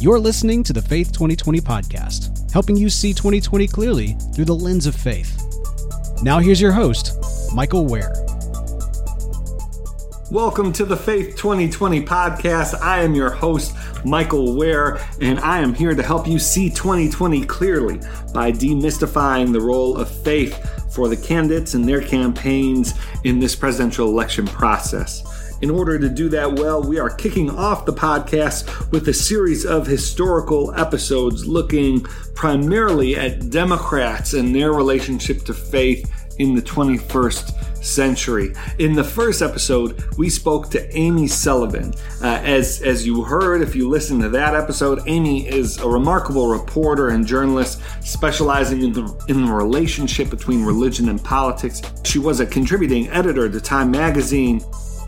You're listening to the Faith 2020 podcast, helping you see 2020 clearly through the lens of faith. Now, here's your host, Michael Wear. Welcome to the Faith 2020 podcast. I am your host, Michael Wear, and I am here to help you see 2020 clearly by demystifying the role of faith for the candidates and their campaigns in this presidential election process. In order to do that well, we are kicking off the podcast with a series of historical episodes looking primarily at Democrats and their relationship to faith in the 21st century. In the first episode, we spoke to Amy Sullivan. Uh, as as you heard, if you listen to that episode, Amy is a remarkable reporter and journalist specializing in the in the relationship between religion and politics. She was a contributing editor to Time magazine.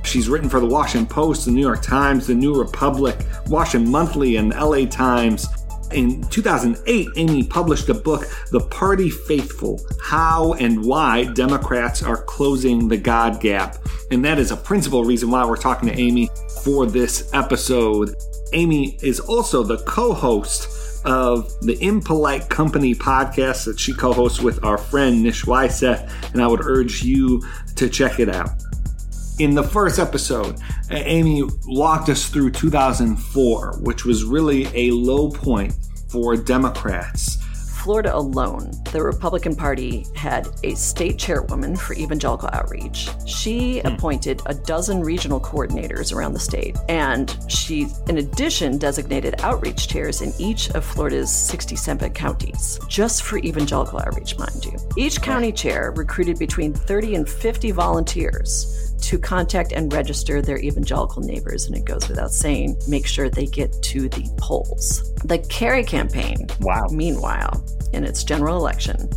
She's written for the Washington Post, the New York Times, the New Republic, Washington Monthly, and LA Times. In 2008, Amy published a book, The Party Faithful How and Why Democrats Are Closing the God Gap. And that is a principal reason why we're talking to Amy for this episode. Amy is also the co host of the Impolite Company podcast that she co hosts with our friend Nish Weiseth, and I would urge you to check it out. In the first episode, Amy walked us through 2004, which was really a low point for Democrats. Florida alone, the Republican Party had a state chairwoman for evangelical outreach. She hmm. appointed a dozen regional coordinators around the state, and she, in addition, designated outreach chairs in each of Florida's 67 counties, just for evangelical outreach, mind you. Each county chair recruited between 30 and 50 volunteers to contact and register their evangelical neighbors. And it goes without saying, make sure they get to the polls. The Kerry campaign, wow. meanwhile, in its general election,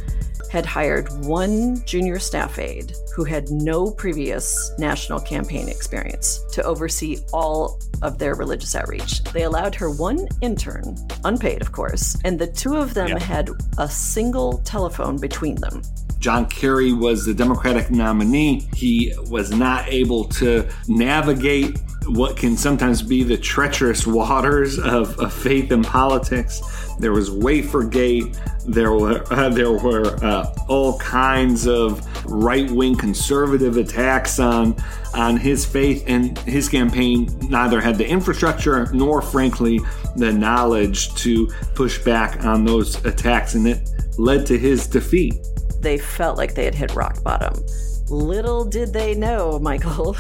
had hired one junior staff aide who had no previous national campaign experience to oversee all of their religious outreach. They allowed her one intern, unpaid, of course, and the two of them had a single telephone between them. John Kerry was the Democratic nominee. He was not able to navigate what can sometimes be the treacherous waters of, of faith and politics. There was Wafergate. There were uh, there were uh, all kinds of right wing conservative attacks on on his faith, and his campaign neither had the infrastructure nor, frankly, the knowledge to push back on those attacks, and it led to his defeat they felt like they had hit rock bottom. Little did they know, Michael,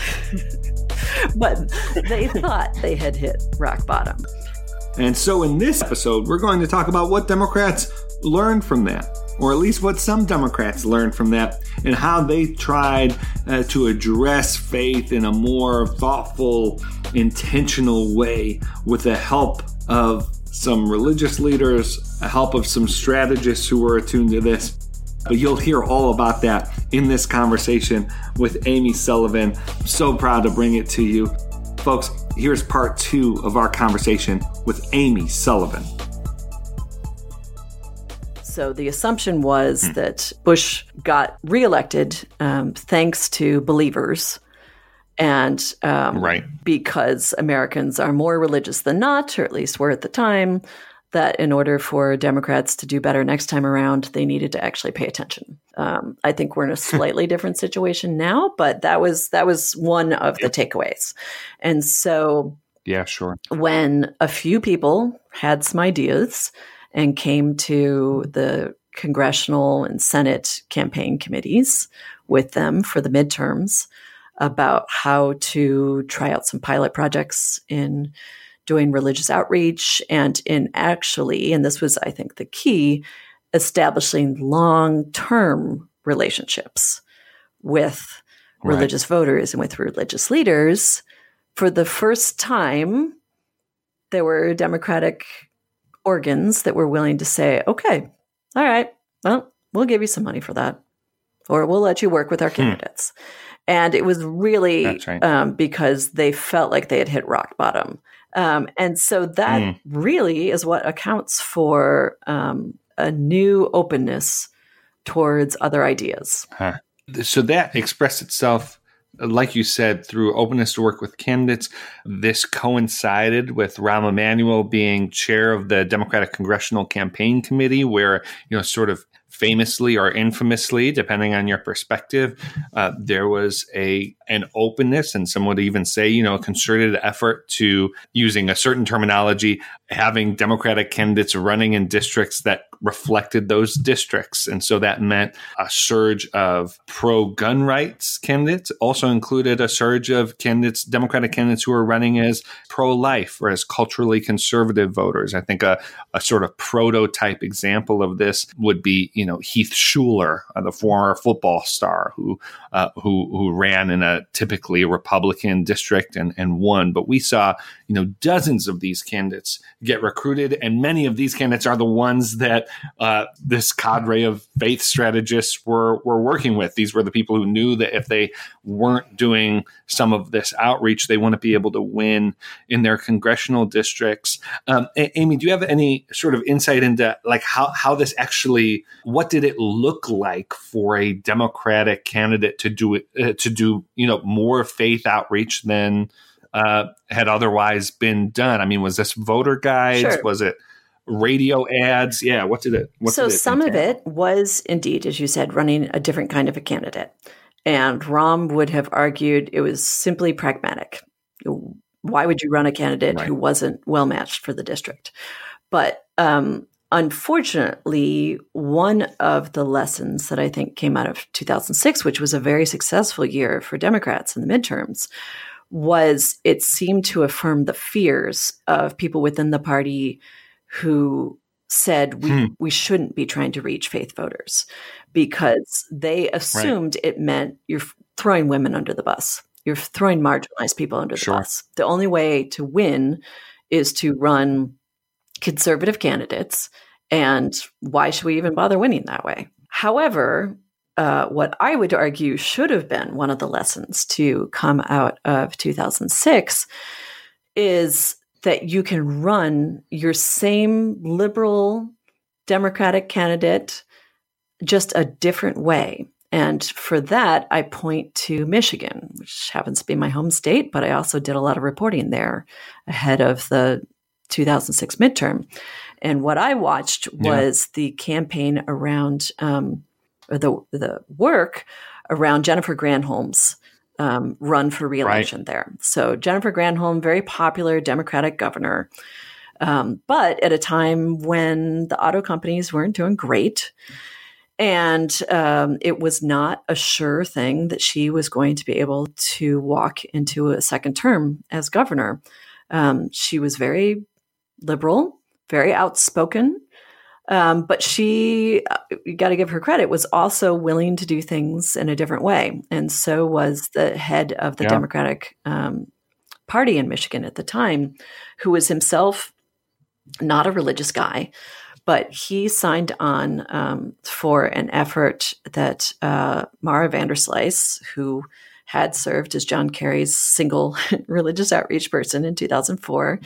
but they thought they had hit rock bottom. And so, in this episode, we're going to talk about what Democrats learned from that, or at least what some Democrats learned from that, and how they tried uh, to address faith in a more thoughtful, intentional way with the help of some religious leaders, help of some strategists who were attuned to this, but you'll hear all about that in this conversation with Amy Sullivan. I'm so proud to bring it to you. Folks, here's part two of our conversation with Amy Sullivan. So the assumption was hmm. that Bush got reelected um, thanks to believers. And um, right. because Americans are more religious than not, or at least were at the time, that in order for Democrats to do better next time around, they needed to actually pay attention. Um, I think we're in a slightly different situation now, but that was that was one of the takeaways. And so, yeah, sure. When a few people had some ideas and came to the congressional and Senate campaign committees with them for the midterms about how to try out some pilot projects in doing religious outreach and in actually, and this was, I think, the key, establishing long term relationships with right. religious voters and with religious leaders. For the first time, there were Democratic organs that were willing to say, okay, all right, well, we'll give you some money for that, or we'll let you work with our hmm. And it was really right. um, because they felt like they had hit rock bottom. Um, and so that mm. really is what accounts for um, a new openness towards other ideas. Huh. So that expressed itself like you said, through openness to work with candidates, this coincided with Rahm Emanuel being chair of the Democratic Congressional Campaign Committee, where, you know, sort of famously or infamously, depending on your perspective, uh, there was a an openness, and some would even say, you know, a concerted effort to using a certain terminology, having Democratic candidates running in districts that reflected those districts, and so that meant a surge of pro gun rights candidates. Also included a surge of candidates, Democratic candidates who were running as pro life or as culturally conservative voters. I think a, a sort of prototype example of this would be, you know, Heath Shuler, uh, the former football star who uh, who who ran in a typically Republican district and and won. But we saw, you know, dozens of these candidates get recruited, and many of these candidates are the ones that uh, this cadre of faith strategists were were working with. These were the people who knew that if they weren't doing some of this outreach, they to be able to win in their congressional districts. Um, Amy, do you have any sort of insight into like how how this actually what did it look like for a Democratic candidate to do it uh, to do you know more faith outreach than uh, had otherwise been done? I mean, was this voter guides? Sure. Was it radio ads? Yeah, what did it? What so did it some entail? of it was indeed, as you said, running a different kind of a candidate, and Rahm would have argued it was simply pragmatic. Why would you run a candidate right. who wasn't well matched for the district? But um, unfortunately, one of the lessons that I think came out of 2006, which was a very successful year for Democrats in the midterms, was it seemed to affirm the fears of people within the party who said we, hmm. we shouldn't be trying to reach faith voters because they assumed right. it meant you're throwing women under the bus. You're throwing marginalized people under the sure. bus. The only way to win is to run conservative candidates and why should we even bother winning that way? However, uh, what I would argue should have been one of the lessons to come out of 2006 is that you can run your same liberal Democratic candidate just a different way. And for that, I point to Michigan, which happens to be my home state, but I also did a lot of reporting there ahead of the 2006 midterm. And what I watched was yeah. the campaign around um, the the work around Jennifer Granholm's um, run for reelection right. there. So Jennifer Granholm, very popular Democratic governor, um, but at a time when the auto companies weren't doing great. And um, it was not a sure thing that she was going to be able to walk into a second term as governor. Um, she was very liberal, very outspoken. Um, but she, uh, you got to give her credit, was also willing to do things in a different way. And so was the head of the yeah. Democratic um, Party in Michigan at the time, who was himself not a religious guy, but he signed on um, for an effort that uh, Mara Vanderslice, who had served as John Kerry's single religious outreach person in 2004,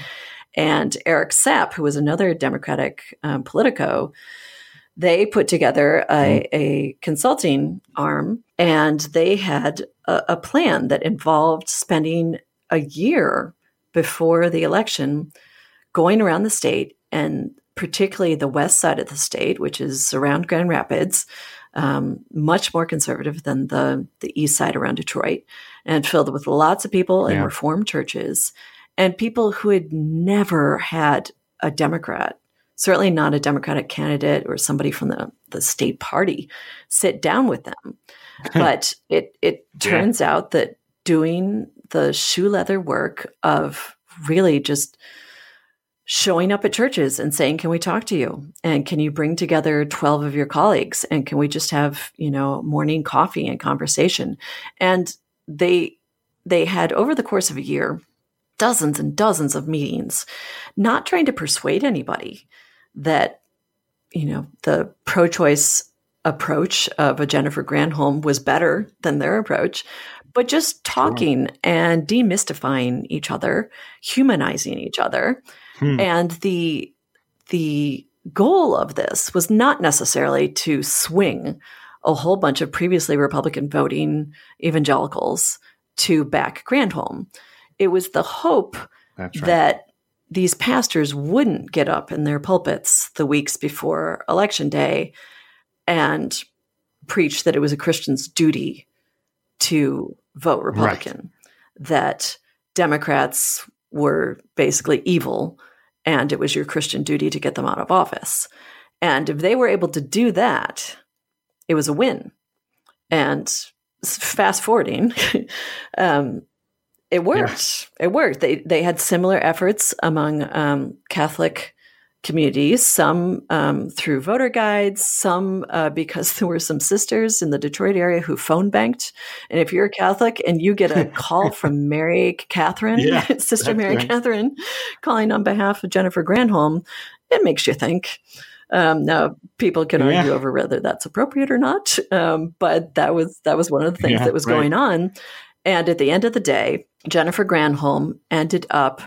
and Eric Sapp, who was another Democratic um, politico, they put together a, mm-hmm. a, consulting arm and they had a, a plan that involved spending a year before the election going around the state and particularly the west side of the state, which is around Grand Rapids, um, much more conservative than the the east side around Detroit, and filled with lots of people yeah. in Reformed churches and people who had never had a Democrat, certainly not a Democratic candidate or somebody from the, the state party, sit down with them. but it it turns yeah. out that doing the shoe leather work of really just showing up at churches and saying can we talk to you and can you bring together 12 of your colleagues and can we just have you know morning coffee and conversation and they they had over the course of a year dozens and dozens of meetings, not trying to persuade anybody that, you know, the pro choice approach of a Jennifer Granholm was better than their approach, but just talking sure. and demystifying each other, humanizing each other. Hmm. And the, the goal of this was not necessarily to swing a whole bunch of previously Republican voting evangelicals to back Granholm. It was the hope right. that these pastors wouldn't get up in their pulpits the weeks before election day and preach that it was a Christian's duty to vote Republican, right. that Democrats were basically evil and it was your Christian duty to get them out of office. And if they were able to do that, it was a win. And fast forwarding, um, it worked. Yeah. It worked. They they had similar efforts among um, Catholic communities, some um, through voter guides, some uh, because there were some sisters in the Detroit area who phone banked. And if you're a Catholic and you get a call from Mary Catherine, yeah, Sister Mary right. Catherine, calling on behalf of Jennifer Granholm, it makes you think. Um, now, people can yeah. argue over whether that's appropriate or not, um, but that was that was one of the things yeah, that was right. going on. And at the end of the day, Jennifer Granholm ended up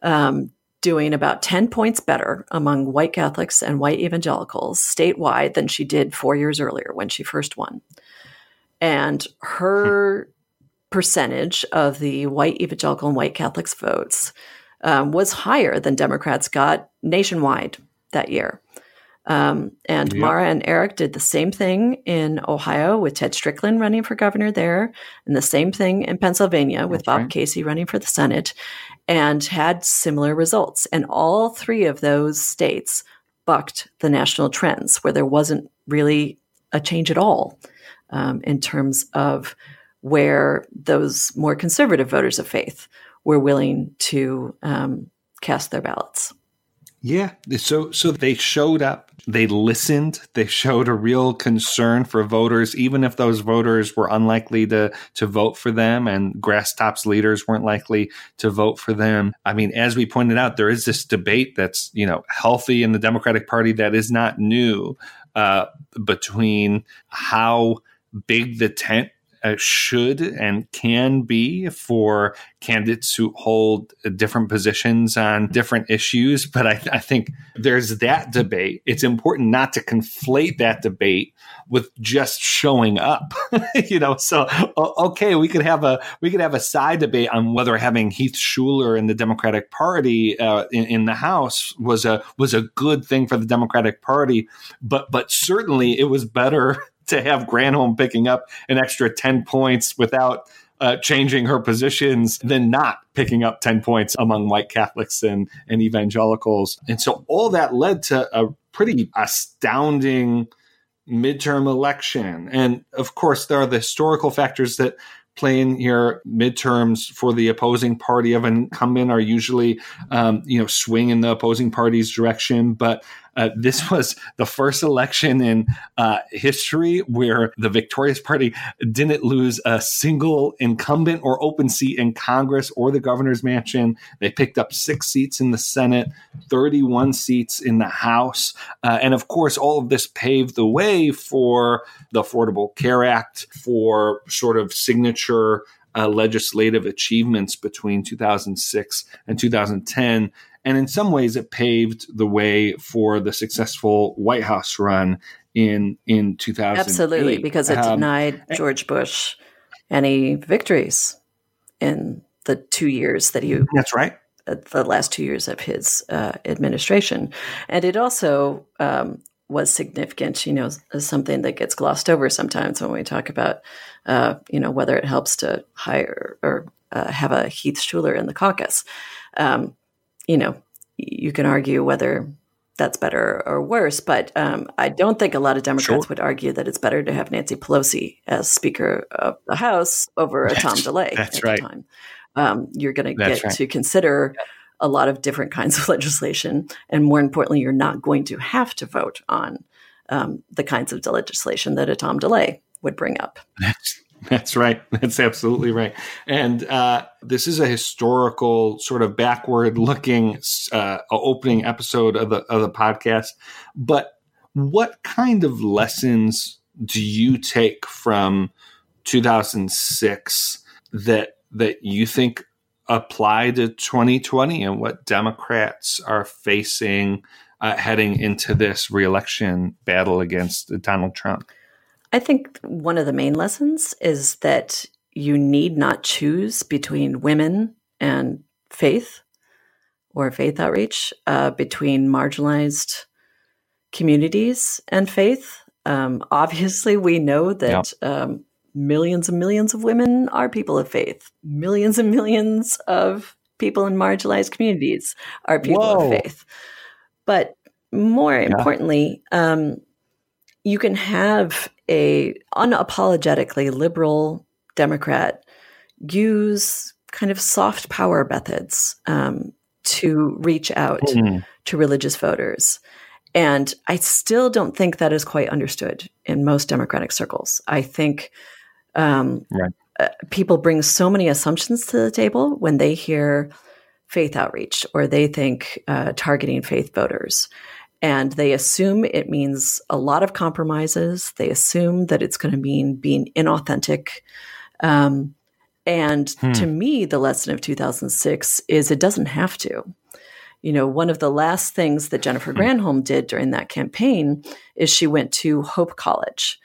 um, doing about 10 points better among white Catholics and white evangelicals statewide than she did four years earlier when she first won. And her percentage of the white evangelical and white Catholics votes um, was higher than Democrats got nationwide that year. Um, and yep. Mara and Eric did the same thing in Ohio with Ted Strickland running for governor there, and the same thing in Pennsylvania with That's Bob right. Casey running for the Senate, and had similar results. And all three of those states bucked the national trends, where there wasn't really a change at all um, in terms of where those more conservative voters of faith were willing to um, cast their ballots. Yeah. So so they showed up, they listened, they showed a real concern for voters, even if those voters were unlikely to to vote for them and grass tops leaders weren't likely to vote for them. I mean, as we pointed out, there is this debate that's, you know, healthy in the Democratic Party that is not new uh, between how big the tent uh, should and can be for candidates who hold different positions on different issues. But I, I, think there's that debate. It's important not to conflate that debate with just showing up. you know, so okay, we could have a we could have a side debate on whether having Heath Shuler in the Democratic Party uh, in, in the House was a was a good thing for the Democratic Party. But but certainly it was better to have Granholm picking up an extra 10 points without uh, changing her positions than not picking up 10 points among white Catholics and, and evangelicals. And so all that led to a pretty astounding midterm election. And of course, there are the historical factors that play in here. Midterms for the opposing party of an incumbent are usually, um, you know, swing in the opposing party's direction. But uh, this was the first election in uh, history where the victorious party didn't lose a single incumbent or open seat in Congress or the governor's mansion. They picked up six seats in the Senate, 31 seats in the House. Uh, and of course, all of this paved the way for the Affordable Care Act, for sort of signature uh, legislative achievements between 2006 and 2010 and in some ways, it paved the way for the successful White House run in in 2000. Absolutely, because it um, denied George Bush any victories in the two years that he. That's right. Uh, the last two years of his uh, administration, and it also um, was significant. You know, something that gets glossed over sometimes when we talk about, uh, you know, whether it helps to hire or uh, have a Heath Shuler in the caucus. Um, you know, you can argue whether that's better or worse, but um, I don't think a lot of Democrats sure. would argue that it's better to have Nancy Pelosi as Speaker of the House over a Tom DeLay that's at right. the time. Um, you're going to get right. to consider a lot of different kinds of legislation, and more importantly, you're not going to have to vote on um, the kinds of legislation that a Tom DeLay would bring up. That's that's right. That's absolutely right. And uh, this is a historical, sort of backward-looking uh, opening episode of the of the podcast. But what kind of lessons do you take from 2006 that that you think apply to 2020 and what Democrats are facing uh, heading into this reelection battle against Donald Trump? I think one of the main lessons is that you need not choose between women and faith or faith outreach, uh, between marginalized communities and faith. Um, obviously, we know that um, millions and millions of women are people of faith. Millions and millions of people in marginalized communities are people Whoa. of faith. But more yeah. importantly, um, you can have a unapologetically liberal Democrat use kind of soft power methods um, to reach out mm. to religious voters. And I still don't think that is quite understood in most Democratic circles. I think um, right. uh, people bring so many assumptions to the table when they hear faith outreach or they think uh, targeting faith voters. And they assume it means a lot of compromises. They assume that it's going to mean being inauthentic. Um, and hmm. to me, the lesson of 2006 is it doesn't have to. You know, one of the last things that Jennifer hmm. Granholm did during that campaign is she went to Hope College,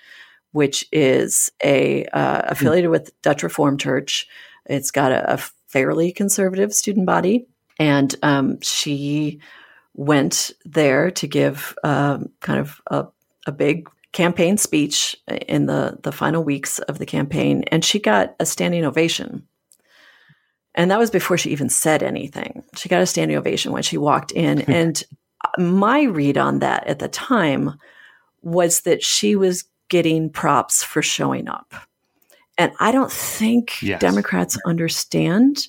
which is a uh, hmm. affiliated with Dutch Reformed Church. It's got a, a fairly conservative student body, and um, she went there to give um, kind of a, a big campaign speech in the, the final weeks of the campaign, and she got a standing ovation. And that was before she even said anything. She got a standing ovation when she walked in. and my read on that at the time was that she was getting props for showing up. And I don't think yes. Democrats understand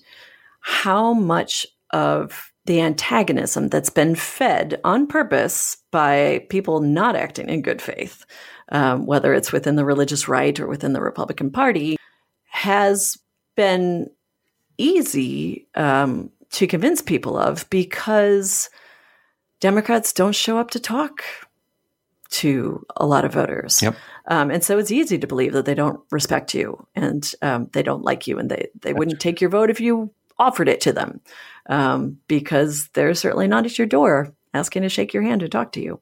how much of the antagonism that's been fed on purpose by people not acting in good faith, um, whether it's within the religious right or within the Republican Party, has been easy um, to convince people of because Democrats don't show up to talk to a lot of voters. Yep. Um, and so it's easy to believe that they don't respect you and um, they don't like you and they, they wouldn't take your vote if you offered it to them um, because they're certainly not at your door asking to shake your hand and talk to you.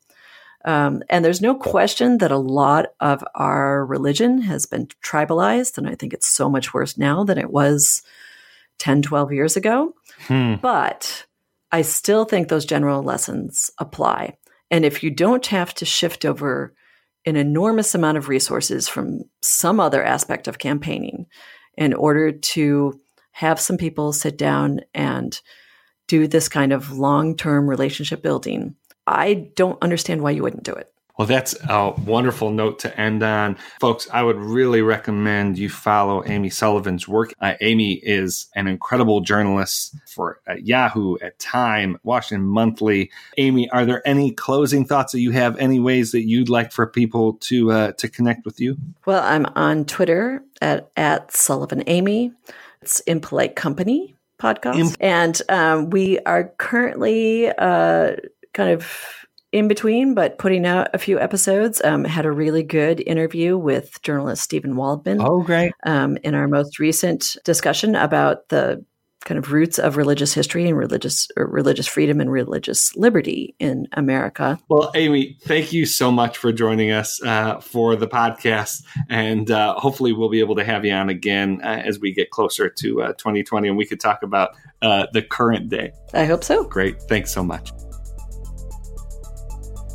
Um, and there's no question that a lot of our religion has been tribalized. And I think it's so much worse now than it was 10, 12 years ago. Hmm. But I still think those general lessons apply. And if you don't have to shift over an enormous amount of resources from some other aspect of campaigning in order to have some people sit down and do this kind of long term relationship building. I don't understand why you wouldn't do it. Well, that's a wonderful note to end on. Folks, I would really recommend you follow Amy Sullivan's work. Uh, Amy is an incredible journalist for Yahoo, at Time, Washington Monthly. Amy, are there any closing thoughts that you have? Any ways that you'd like for people to uh, to connect with you? Well, I'm on Twitter at, at Sullivan Amy. It's Impolite Company podcast. Imp- and um, we are currently uh, kind of in between, but putting out a few episodes. Um, had a really good interview with journalist Steven Waldman. Oh, great. Um, in our most recent discussion about the kind of roots of religious history and religious religious freedom and religious liberty in America. Well, Amy, thank you so much for joining us uh, for the podcast, and uh, hopefully we'll be able to have you on again uh, as we get closer to 2020, uh, and we could talk about uh, the current day. I hope so. Great, thanks so much.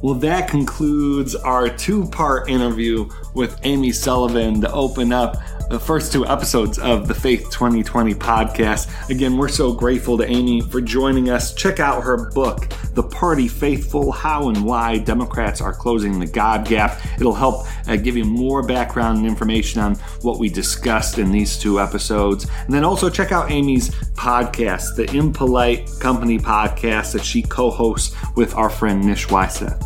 Well, that concludes our two part interview with Amy Sullivan to open up the first two episodes of the Faith 2020 podcast. Again, we're so grateful to Amy for joining us. Check out her book, The Party Faithful How and Why Democrats Are Closing the God Gap. It'll help uh, give you more background and information on what we discussed in these two episodes. And then also check out Amy's podcast, the Impolite Company podcast that she co hosts with our friend Nish Weiseth.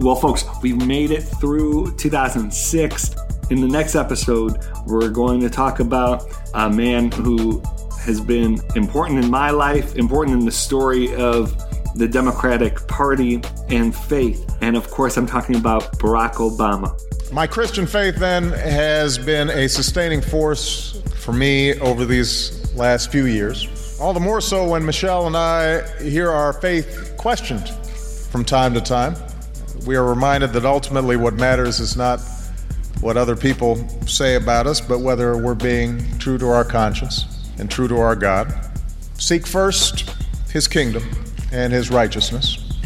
Well, folks, we've made it through 2006. In the next episode, we're going to talk about a man who has been important in my life, important in the story of the Democratic Party and faith. And of course, I'm talking about Barack Obama. My Christian faith then has been a sustaining force for me over these last few years. All the more so when Michelle and I hear our faith questioned from time to time. We are reminded that ultimately what matters is not what other people say about us, but whether we're being true to our conscience and true to our God. Seek first his kingdom and his righteousness,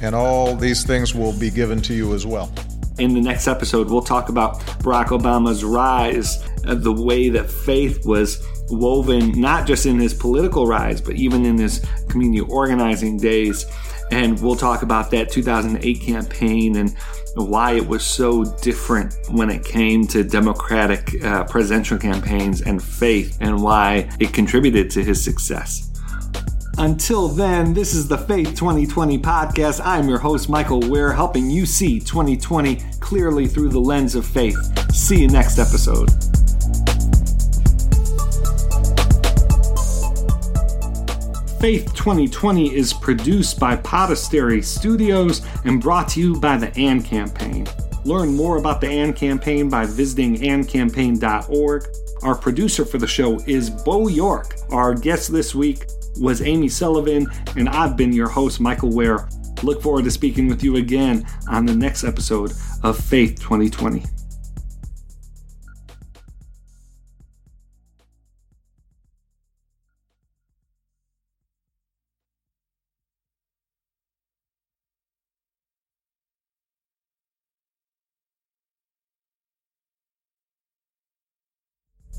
and all these things will be given to you as well. In the next episode, we'll talk about Barack Obama's rise, the way that faith was woven not just in his political rise, but even in his community organizing days. And we'll talk about that 2008 campaign and why it was so different when it came to Democratic uh, presidential campaigns and faith, and why it contributed to his success. Until then, this is the Faith 2020 podcast. I'm your host, Michael Wear, helping you see 2020 clearly through the lens of faith. See you next episode. Faith 2020 is produced by Podastery Studios and brought to you by the AND Campaign. Learn more about the AND Campaign by visiting andcampaign.org. Our producer for the show is Bo York. Our guest this week was Amy Sullivan, and I've been your host, Michael Wear. Look forward to speaking with you again on the next episode of Faith 2020.